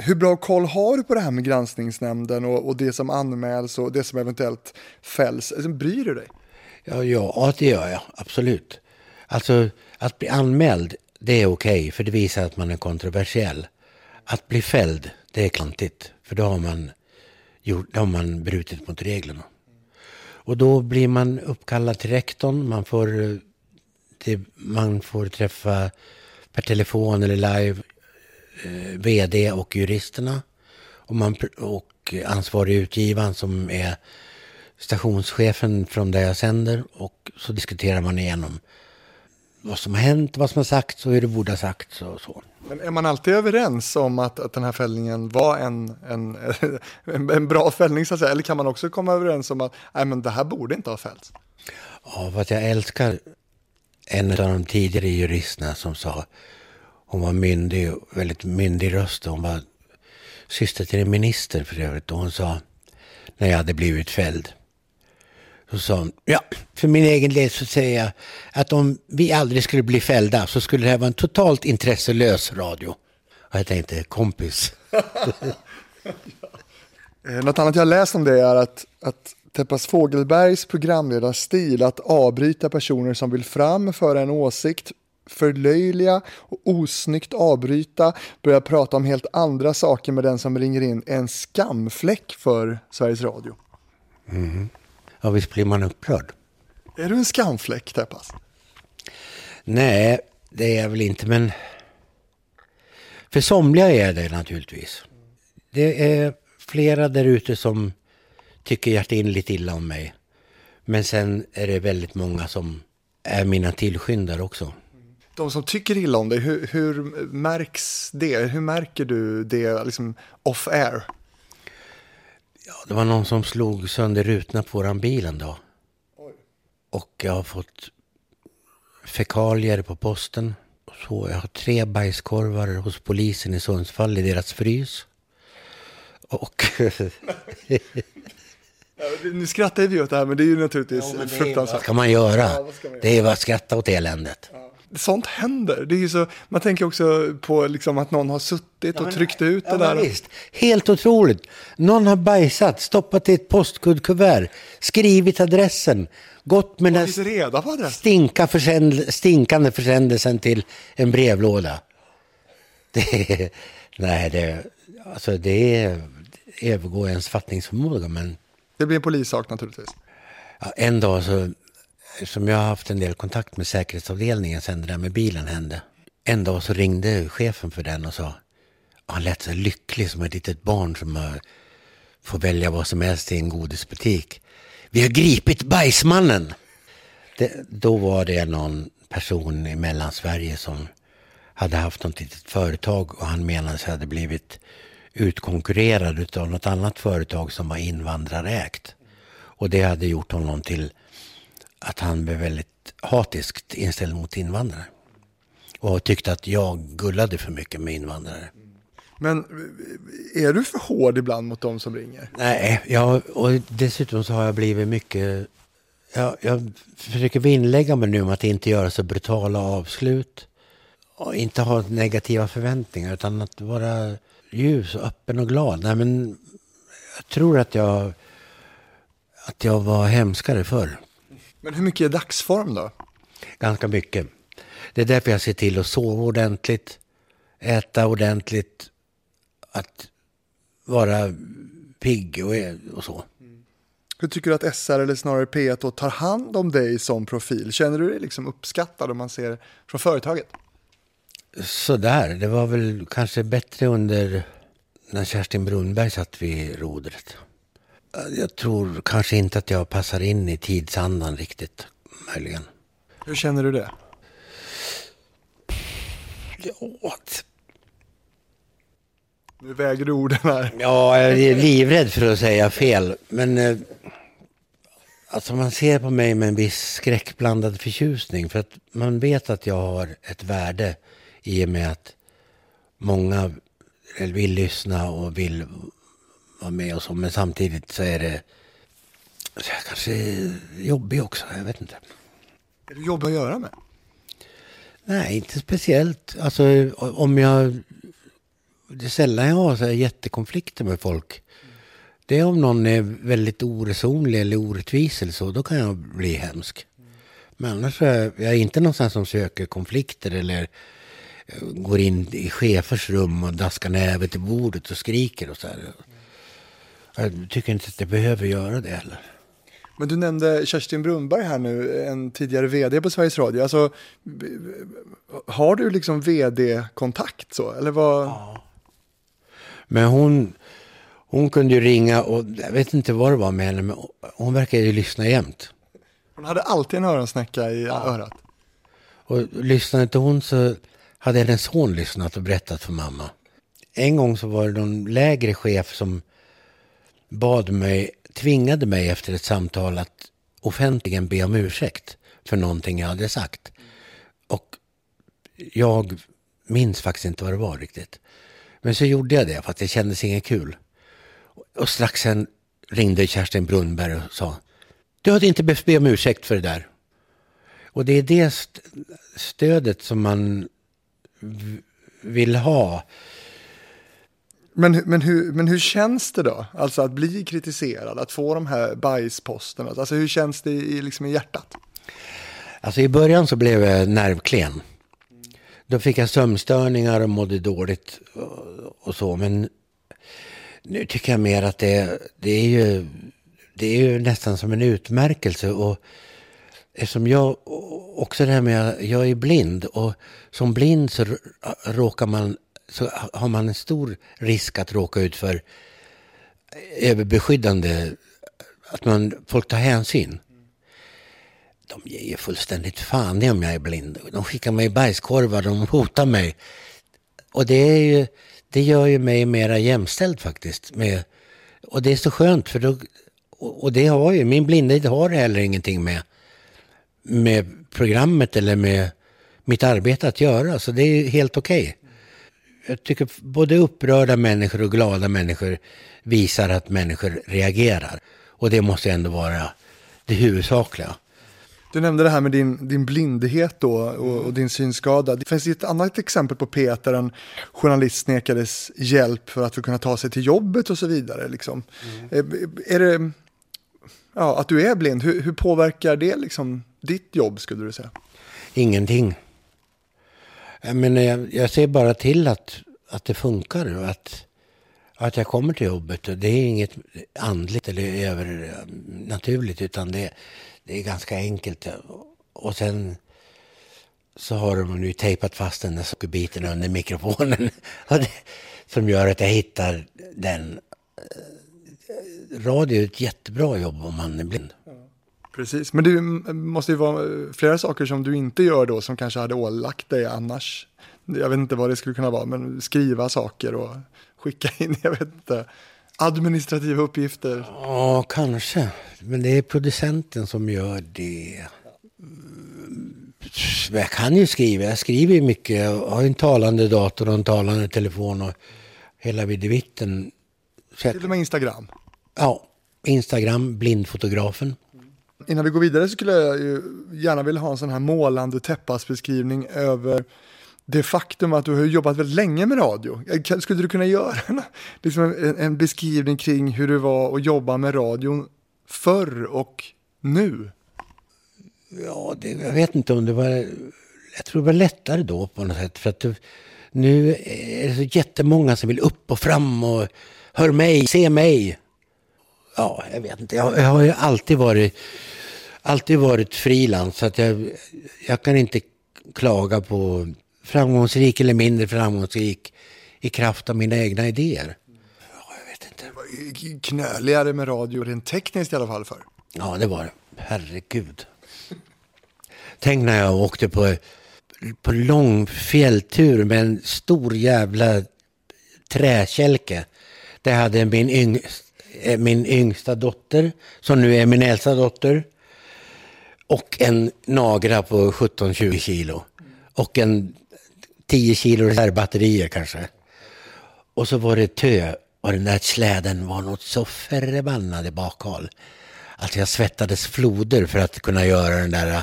hur bra koll har du på det här med granskningsnämnden och, och det som anmäls och det som eventuellt fälls? Alltså, bryr du dig? Ja, ja, det gör jag. Absolut. Alltså, att bli anmäld det är okej, okay, för det visar att man är kontroversiell. Att bli fälld, det är klantigt, för då har man, gjort, då har man brutit mot reglerna. Och då blir man uppkallad till rektorn, man får, eh, det, man får träffa per telefon eller live eh, vd och juristerna. Och, man, och ansvarig utgivaren som är stationschefen från där jag sänder. Och så diskuterar man igenom vad som har hänt, vad som har sagts och hur det borde ha sagts och så. Men är man alltid överens om att, att den här fällningen var en, en, [LAUGHS] en, en bra fällning så att säga? Eller kan man också komma överens om att nej, men det här borde inte ha fällts? Ja, för att jag älskar en av de tidigare juristerna som sa, hon var myndig, väldigt myndig röst, hon var syster till en minister för övrigt, och hon sa, när jag hade blivit fälld, så sa hon, ja, för min egen del så säger jag att om vi aldrig skulle bli fällda så skulle det här vara en totalt intresselös radio. Och jag tänkte, kompis. [LAUGHS] Eh, något annat jag läst om det är att, att Teppas Fågelbergs programledarstil att avbryta personer som vill fram för en åsikt, förlöjliga och osnyggt avbryta, börja prata om helt andra saker med den som ringer in, är en skamfläck för Sveriges Radio. Mm. Ja, visst blir man upprörd. Är du en skamfläck, Teppas? Nej, det är jag väl inte, men för somliga är det naturligtvis. Det är flera där ute som tycker hjärtinnerligt illa om mig. Men sen är det väldigt många som är mina tillskyndare också. De som tycker illa om dig, hur, hur märks det? Hur märker du det liksom off air? Ja, det var någon som slog sönder rutorna på våran bil en dag. Och jag har fått fekalier på posten. Så jag har tre bajskorvar hos polisen i Sundsvall i deras frys. Och... [LAUGHS] nu skrattar vi åt det här, men det är ju naturligtvis ja, fruktansvärt. Vad ska man göra? Ja, ska man göra? Det är bara att skratta åt eländet. Ja sånt händer. Det är så, man tänker också på liksom att någon har suttit ja, och tryckt ut ja, det där. Visst. Helt otroligt. Någon har bajsat, stoppat i ett postkodkuvert, skrivit adressen, gått med den reda. Stinka försänd, stinkande försändelsen till en brevlåda. Det, nej, det, alltså det övergår ens fattningsförmåga. Men... Det blir en polissak naturligtvis. Ja, en dag så som jag har haft en del kontakt med säkerhetsavdelningen sen det där med bilen hände. En dag så ringde chefen för den och sa, han lät så lycklig som ett litet barn som eh, får välja vad som helst i en godisbutik. Vi har gripit bajsmannen! Det, då var det någon person i Mellansverige som hade haft något litet företag och han menade sig hade blivit utkonkurrerad av något annat företag som var invandrarägt. Och det hade gjort honom till att han blev väldigt hatiskt inställd mot invandrare. Och tyckte att jag gullade för mycket med invandrare. Men är du för hård ibland mot de som ringer? Nej, jag, och dessutom så har jag blivit mycket... Jag, jag försöker vinnlägga mig nu om att inte göra så brutala avslut. Och inte ha negativa förväntningar utan att vara ljus öppen och glad. Nej, men jag tror att jag, att jag var hemskare förr. Men hur mycket är dagsform då? Ganska mycket. Det är därför jag ser till att sova ordentligt, äta ordentligt, att vara pigg och, och så. Hur tycker du att SR eller snarare P1 tar hand om dig som profil? Känner du dig liksom uppskattad om man ser från företaget? Sådär, det var väl kanske bättre under när Kerstin Brunberg satt vid rodret. Jag tror kanske inte att jag passar in i tidsandan riktigt, möjligen. Hur känner du det? Ja, nu väger du orden här. Ja, jag är livrädd för att säga fel. Men eh, alltså man ser på mig med en viss skräckblandad förtjusning. För att man vet att jag har ett värde i och med att många vill lyssna och vill vara med och så. Men samtidigt så är det kanske jobbig också. Jag vet inte. Är du jobbig att göra med? Nej, inte speciellt. Alltså om jag... Det är sällan jag har så här jättekonflikter med folk. Det är om någon är väldigt oresonlig eller orättvis eller så. Då kan jag bli hemsk. Men annars är jag inte någonstans som söker konflikter eller eh, går in i chefers rum och daskar nävet i bordet och skriker och så här. Jag tycker inte att jag behöver göra det heller. Men du nämnde Kerstin Brunberg här nu, en tidigare vd på Sveriges Radio. Alltså, har du liksom vd-kontakt så? Eller vad? Ja. Men hon, hon kunde ju ringa och jag vet inte vad det var med henne, men hon verkar ju lyssna jämt. Hon hade alltid en öronsnäcka i ja. örat. Och lyssnade inte hon så hade hennes son lyssnat och berättat för mamma. En gång så var det någon lägre chef som bad mig, tvingade mig efter ett samtal att offentligen be om ursäkt för någonting jag hade sagt. Och jag minns faktiskt inte vad det var riktigt. Men så gjorde jag det för att det kändes inget kul. Och strax sen ringde Kerstin Brunnberg och sa Du hade inte behövt be om ursäkt för det där. Och det är det stödet som man vill ha men, men, hur, men hur känns det då? Alltså att bli kritiserad, att få de här bajsposterna. Alltså hur känns det i, liksom i hjärtat? Alltså i början så blev jag nervklen. Då fick jag sömnstörningar och mådde dåligt och så. Men nu tycker jag mer att det, det, är, ju, det är ju nästan som en utmärkelse. Och eftersom jag också det här med jag är blind och som blind så råkar man så har man en stor risk att råka ut för överbeskyddande, att man, folk tar hänsyn. de ger ju fullständigt fan i om jag är blind. De skickar mig bajskorvar, de hotar mig. Och det, är ju, det gör ju mig mera jämställd faktiskt. Med, och det är så skönt för då, och det har ju, min blindhet har heller ingenting med, med programmet eller med mitt arbete att göra. Så det är helt okej. Okay. Jag tycker både upprörda människor och glada människor visar att människor reagerar. Och det måste ändå vara det huvudsakliga. Du nämnde det här med din, din blindhet då och, och din synskada. Det finns ett annat exempel på Peter, en journalist nekades hjälp för att kunna ta sig till jobbet och så vidare. Liksom. Mm. Är, är det, ja, att du är blind, hur, hur påverkar det liksom ditt jobb skulle du säga? Ingenting. Eh, men jag, jag ser bara till att, att det funkar och att, att jag kommer till jobbet. Det är inget andligt eller övernaturligt utan det, det är ganska enkelt. Och sen så har de nu tejpat fast den där sockerbiten under mikrofonen. [LAUGHS] som gör att jag hittar den. Eh, radio är ett jättebra jobb om man är blind. Precis, men det måste ju vara flera saker som du inte gör då som kanske hade ålagt dig annars. Jag vet inte vad det skulle kunna vara, men skriva saker och skicka [LAUGHS] in, jag vet inte, administrativa uppgifter. Ja, kanske. Men det är producenten som gör det. Jag kan ju skriva, jag skriver ju mycket. Jag har en talande dator och en talande telefon och hela videvitten. Till och med Instagram? Ja, Instagram, blindfotografen. Innan vi går vidare så skulle jag ju gärna vilja ha en sån här målande täppasbeskrivning över det faktum att du har jobbat väldigt länge med radio. Eh, skulle du kunna göra en, [LAUGHS] liksom en, en beskrivning kring hur det var att jobba med radion förr och nu? Ja, det, jag vet inte om det var... Jag tror det var lättare då på något sätt. För att det, nu är det så jättemånga som vill upp och fram och hör mig, se mig. Ja, jag vet inte. Jag, jag har ju alltid varit, alltid varit frilans. Så att jag, jag kan inte klaga på framgångsrik eller mindre framgångsrik i kraft av mina egna idéer. Ja, jag vet inte. Knöligare med radio rent tekniskt i alla fall för. Ja, det var det. Herregud. Tänk när jag åkte på, på lång fjälltur med en stor jävla träkälke. Där hade min, yng, min yngsta dotter, som nu är min äldsta dotter, och en Nagra på 17-20 kilo. Och en 10 kilo reservbatterier kanske. Och så var det tö och den där släden var något så förbannade bakhåll. Alltså jag svettades floder för att kunna göra den där äh,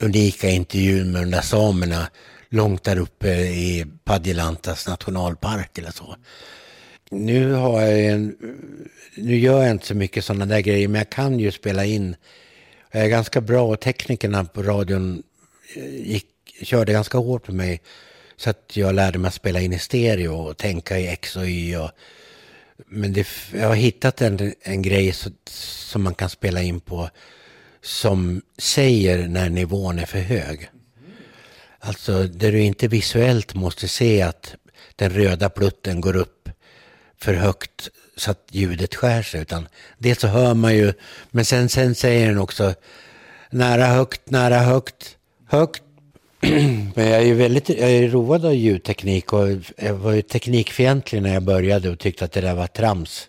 unika intervjun med de där samerna långt där uppe i Padjelantas nationalpark eller så. Nu har jag en, nu gör jag inte så mycket sådana där grejer, men jag kan ju spela in. Jag är ganska bra och teknikerna på radion eh, gick, körde ganska hårt på mig så att jag lärde mig att spela in i stereo och tänka i X och Y. Och, men det, jag har hittat en, en grej så, som man kan spela in på som säger när nivån är för hög. Alltså där du inte visuellt måste se att den röda plutten går upp för högt så att ljudet skär sig. Utan det så hör man ju, men sen, sen säger den också nära högt, nära högt, högt, [CLEARS THROAT] Men jag är ju väldigt jag är road av ljudteknik och jag var ju teknikfientlig när jag började och tyckte att det där var trams.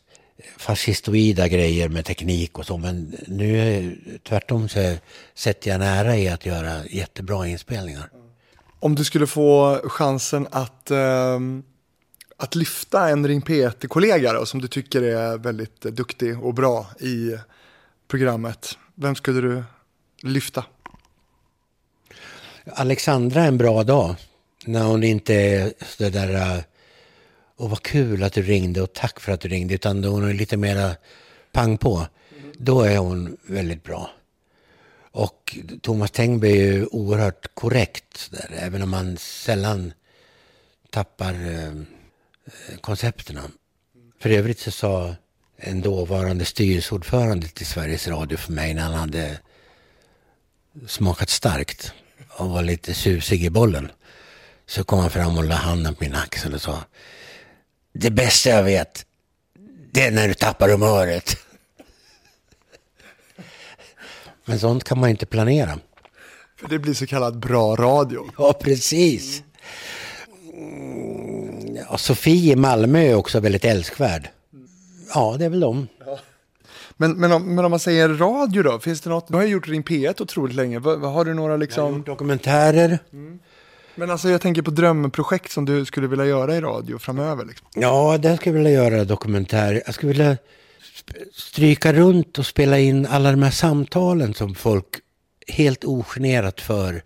Fascistoida grejer med teknik och så, men nu tvärtom så sätter jag nära i att göra jättebra inspelningar. Om du skulle få chansen att, uh, att lyfta en Ring P1-kollega som du tycker är väldigt duktig och bra i programmet, vem skulle du lyfta? Alexandra en bra dag. När hon inte är så där, och vad kul att du ringde och tack för att du ringde, utan då hon är lite mera pang på. Då är hon väldigt bra. Och Thomas Tengby är ju oerhört korrekt, där, även om han sällan tappar koncepterna. För övrigt så sa en dåvarande styrelseordförande till Sveriges Radio för mig när han hade smakat starkt och var lite susig i bollen. Så kom han fram och la handen på min axel och sa Det bästa jag vet, det är när du tappar humöret. [LAUGHS] Men sånt kan man inte planera. För det blir så kallad bra radio. Ja, precis. Mm, ja, Sofie i Malmö är också väldigt älskvärd. Ja, det är väl de. Men, men, om, men om man säger radio då, finns det något? Du har ju gjort Ring P1 otroligt länge. Har du några liksom? Dokumentärer. Men alltså jag tänker på drömprojekt som du skulle vilja göra i radio framöver. Liksom. Ja, där skulle jag vilja göra dokumentär. Jag skulle vilja stryka runt och spela in alla de här samtalen som folk helt ogenerat för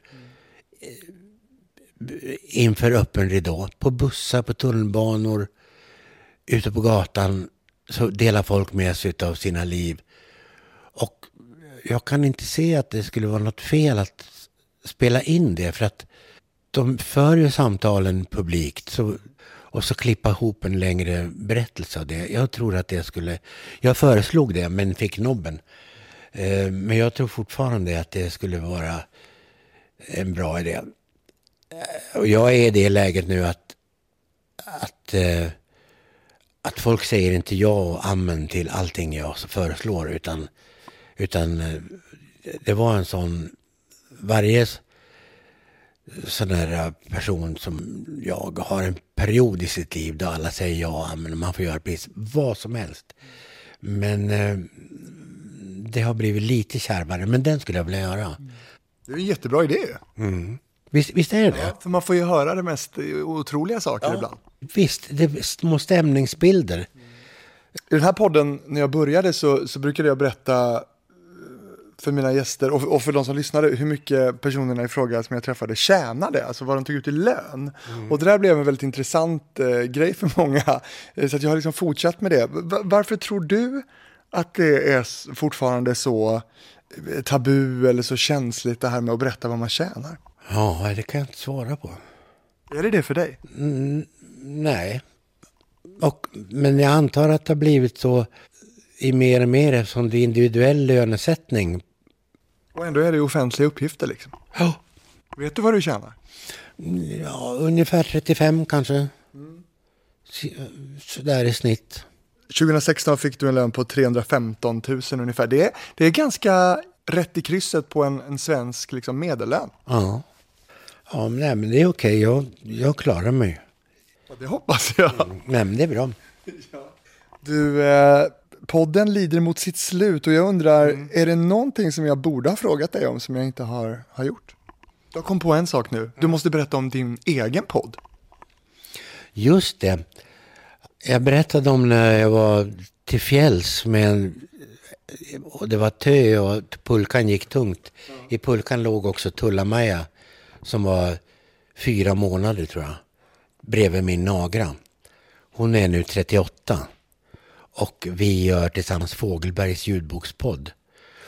inför öppen ridå. På bussar, på tunnelbanor, ute på gatan så delar folk med sig av sina liv. Och jag kan inte se att det skulle vara något fel att spela in det för att de för ju samtalen publikt så, och så klippa ihop en längre berättelse av det. Jag tror att det skulle, jag föreslog det men fick nobben. Eh, men jag tror fortfarande att det skulle vara en bra idé. Eh, Och jag är i det läget nu att, att, eh, att folk säger inte ja och amen till allting jag föreslår utan, utan eh, det var en sån, varje sån där person som jag har en period i sitt liv då alla säger ja och amen man får göra precis vad som helst. Men det har blivit lite kärvare, men den skulle jag vilja göra. Det är en jättebra idé. Visst, visst är det det? För man får ju höra det mest eh, otroliga saker ibland. Visst, det är små stämningsbilder. I den här podden, när jag började så, så brukade jag berätta eh, för mina gäster och, och för de som lyssnade hur mycket personerna i fråga som jag träffade tjänade, alltså vad de tog ut i lön. Och det där blev en väldigt intressant eh, grej för många, eh, så att jag har liksom fortsatt med det. Va- varför tror du att det är fortfarande så tabu eller så känsligt det här med att berätta vad man tjänar? Ja, det kan jag inte svara på. Är det det för dig? Nej. Och, men jag antar att det har blivit så i mer och mer eftersom det är individuell lönesättning. Och ändå är det offentliga uppgifter liksom. Ja, Vet du vad du tjänar? ja ungefär 35 kanske. Så- Sådär i snitt. 2016 fick du en lön på 315 000 ungefär. Det är, det är ganska rätt i krysset på en, en svensk liksom, medellön. Ja. Ja, men, nej, men det är okej. Jag, jag klarar mig. Ja, Det hoppas jag. Nej, men det är bra. [LAUGHS] Du, eh, podden lider mot sitt slut och jag undrar, är det någonting som jag borde ha frågat dig om som jag inte har, har gjort? Jag kom på en sak nu. Du måste berätta om din egen podd. Just det. Jag berättade om när jag var till fjälls med en, och det var tö och pulkan gick tungt. I pulkan låg också Tulla-Maja som var fyra månader tror jag. Bredvid min Nagra. Hon är nu 38. Och vi gör tillsammans Fågelbergs ljudbokspodd.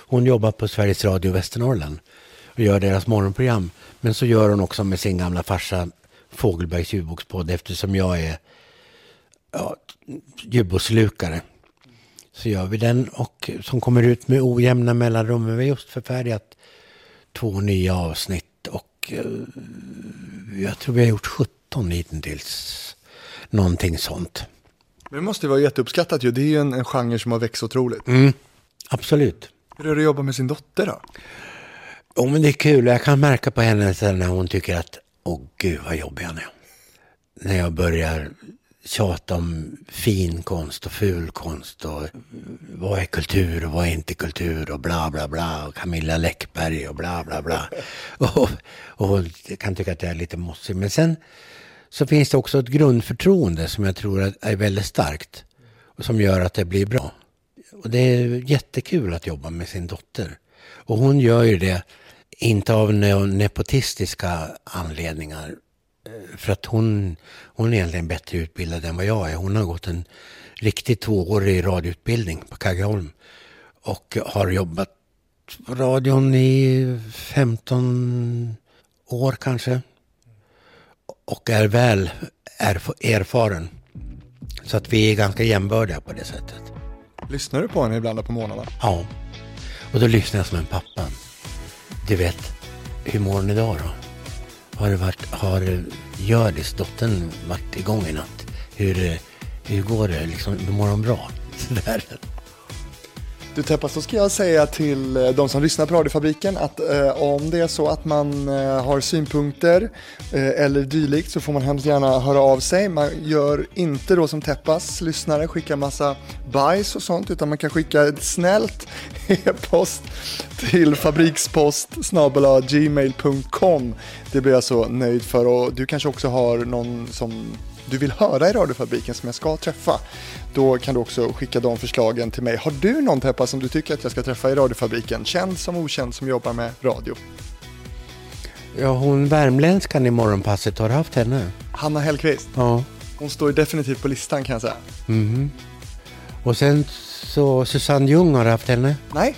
Hon jobbar på Sveriges Radio Västernorrland och gör deras morgonprogram. Men så gör hon också med sin gamla farsa Fågelbergs ljudbokspodd eftersom jag är ja, ljudbokslukare. Så gör vi den och som kommer ut med ojämna mellanrum. Men Vi har just förfärdigat två nya avsnitt och jag tror vi har gjort 17 hittills. Någonting sånt. Men det måste vara jätteuppskattat ju. Det är ju en, en genre som har växt otroligt. Mm, absolut. Hur är det att jobba med sin dotter då? Jo, men det är kul. Jag kan märka på henne sen när hon tycker att åh gud vad jobbig han är. När jag börjar tjata om fin konst och ful konst och vad är kultur och vad är inte kultur och bla bla bla och Camilla Läckberg och bla bla bla. [LAUGHS] Och, och hon kan tycka att jag är lite mossig. Men sen så finns det också ett grundförtroende som jag tror är- väldigt starkt och som gör att det blir bra. Och det är jättekul att jobba med sin dotter. Och hon gör ju det, inte av ne- nepotistiska anledningar. Eh, För att hon, hon är egentligen bättre utbildad än vad jag är. Hon har gått en riktigt tvåårig radioutbildning på Kaggeholm. Och har jobbat på radion i 15 år kanske. Och är väl erf- erfaren. Så att vi är ganska jämbördiga på det sättet. Lyssnar du på henne ibland på morgnarna? Ja. Och då lyssnar jag som en pappa. Du vet, hur mår hon idag då? Har varit, har Hjördis, dottern, varit igång i natt? Hur, hur går det? Liksom, mår hon bra? [LAUGHS] Sådär. Du Teppa, så ska jag säga till eh, de som lyssnar på Radiofabriken att eh, om det är så att man eh, har synpunkter eh, eller dylikt så får man hemskt gärna höra av sig. Man gör inte då som Teppas lyssnare, skickar massa bajs och sånt, utan man kan skicka ett snällt [LAUGHS] e-post till fabrikspost gmail.com. Det blir jag så nöjd för och du kanske också har någon som du vill höra i radiofabriken som jag ska träffa, då kan du också skicka de förslagen till mig. Har du någon Teppa som du tycker att jag ska träffa i radiofabriken, känd som okänd som jobbar med radio? Ja, hon värmländskan i morgonpasset, har du haft henne? Hanna Hellquist, Ja. hon står definitivt på listan kan jag säga. Mhm. Och sen så Susanne Ljung, har du haft henne? Nej,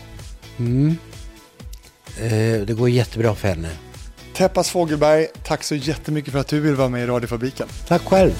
Mm. Eh, det går jättebra för henne. Teppas Fågelberg, tack så jättemycket för att du vill vara med i radiofabriken. Tack själv.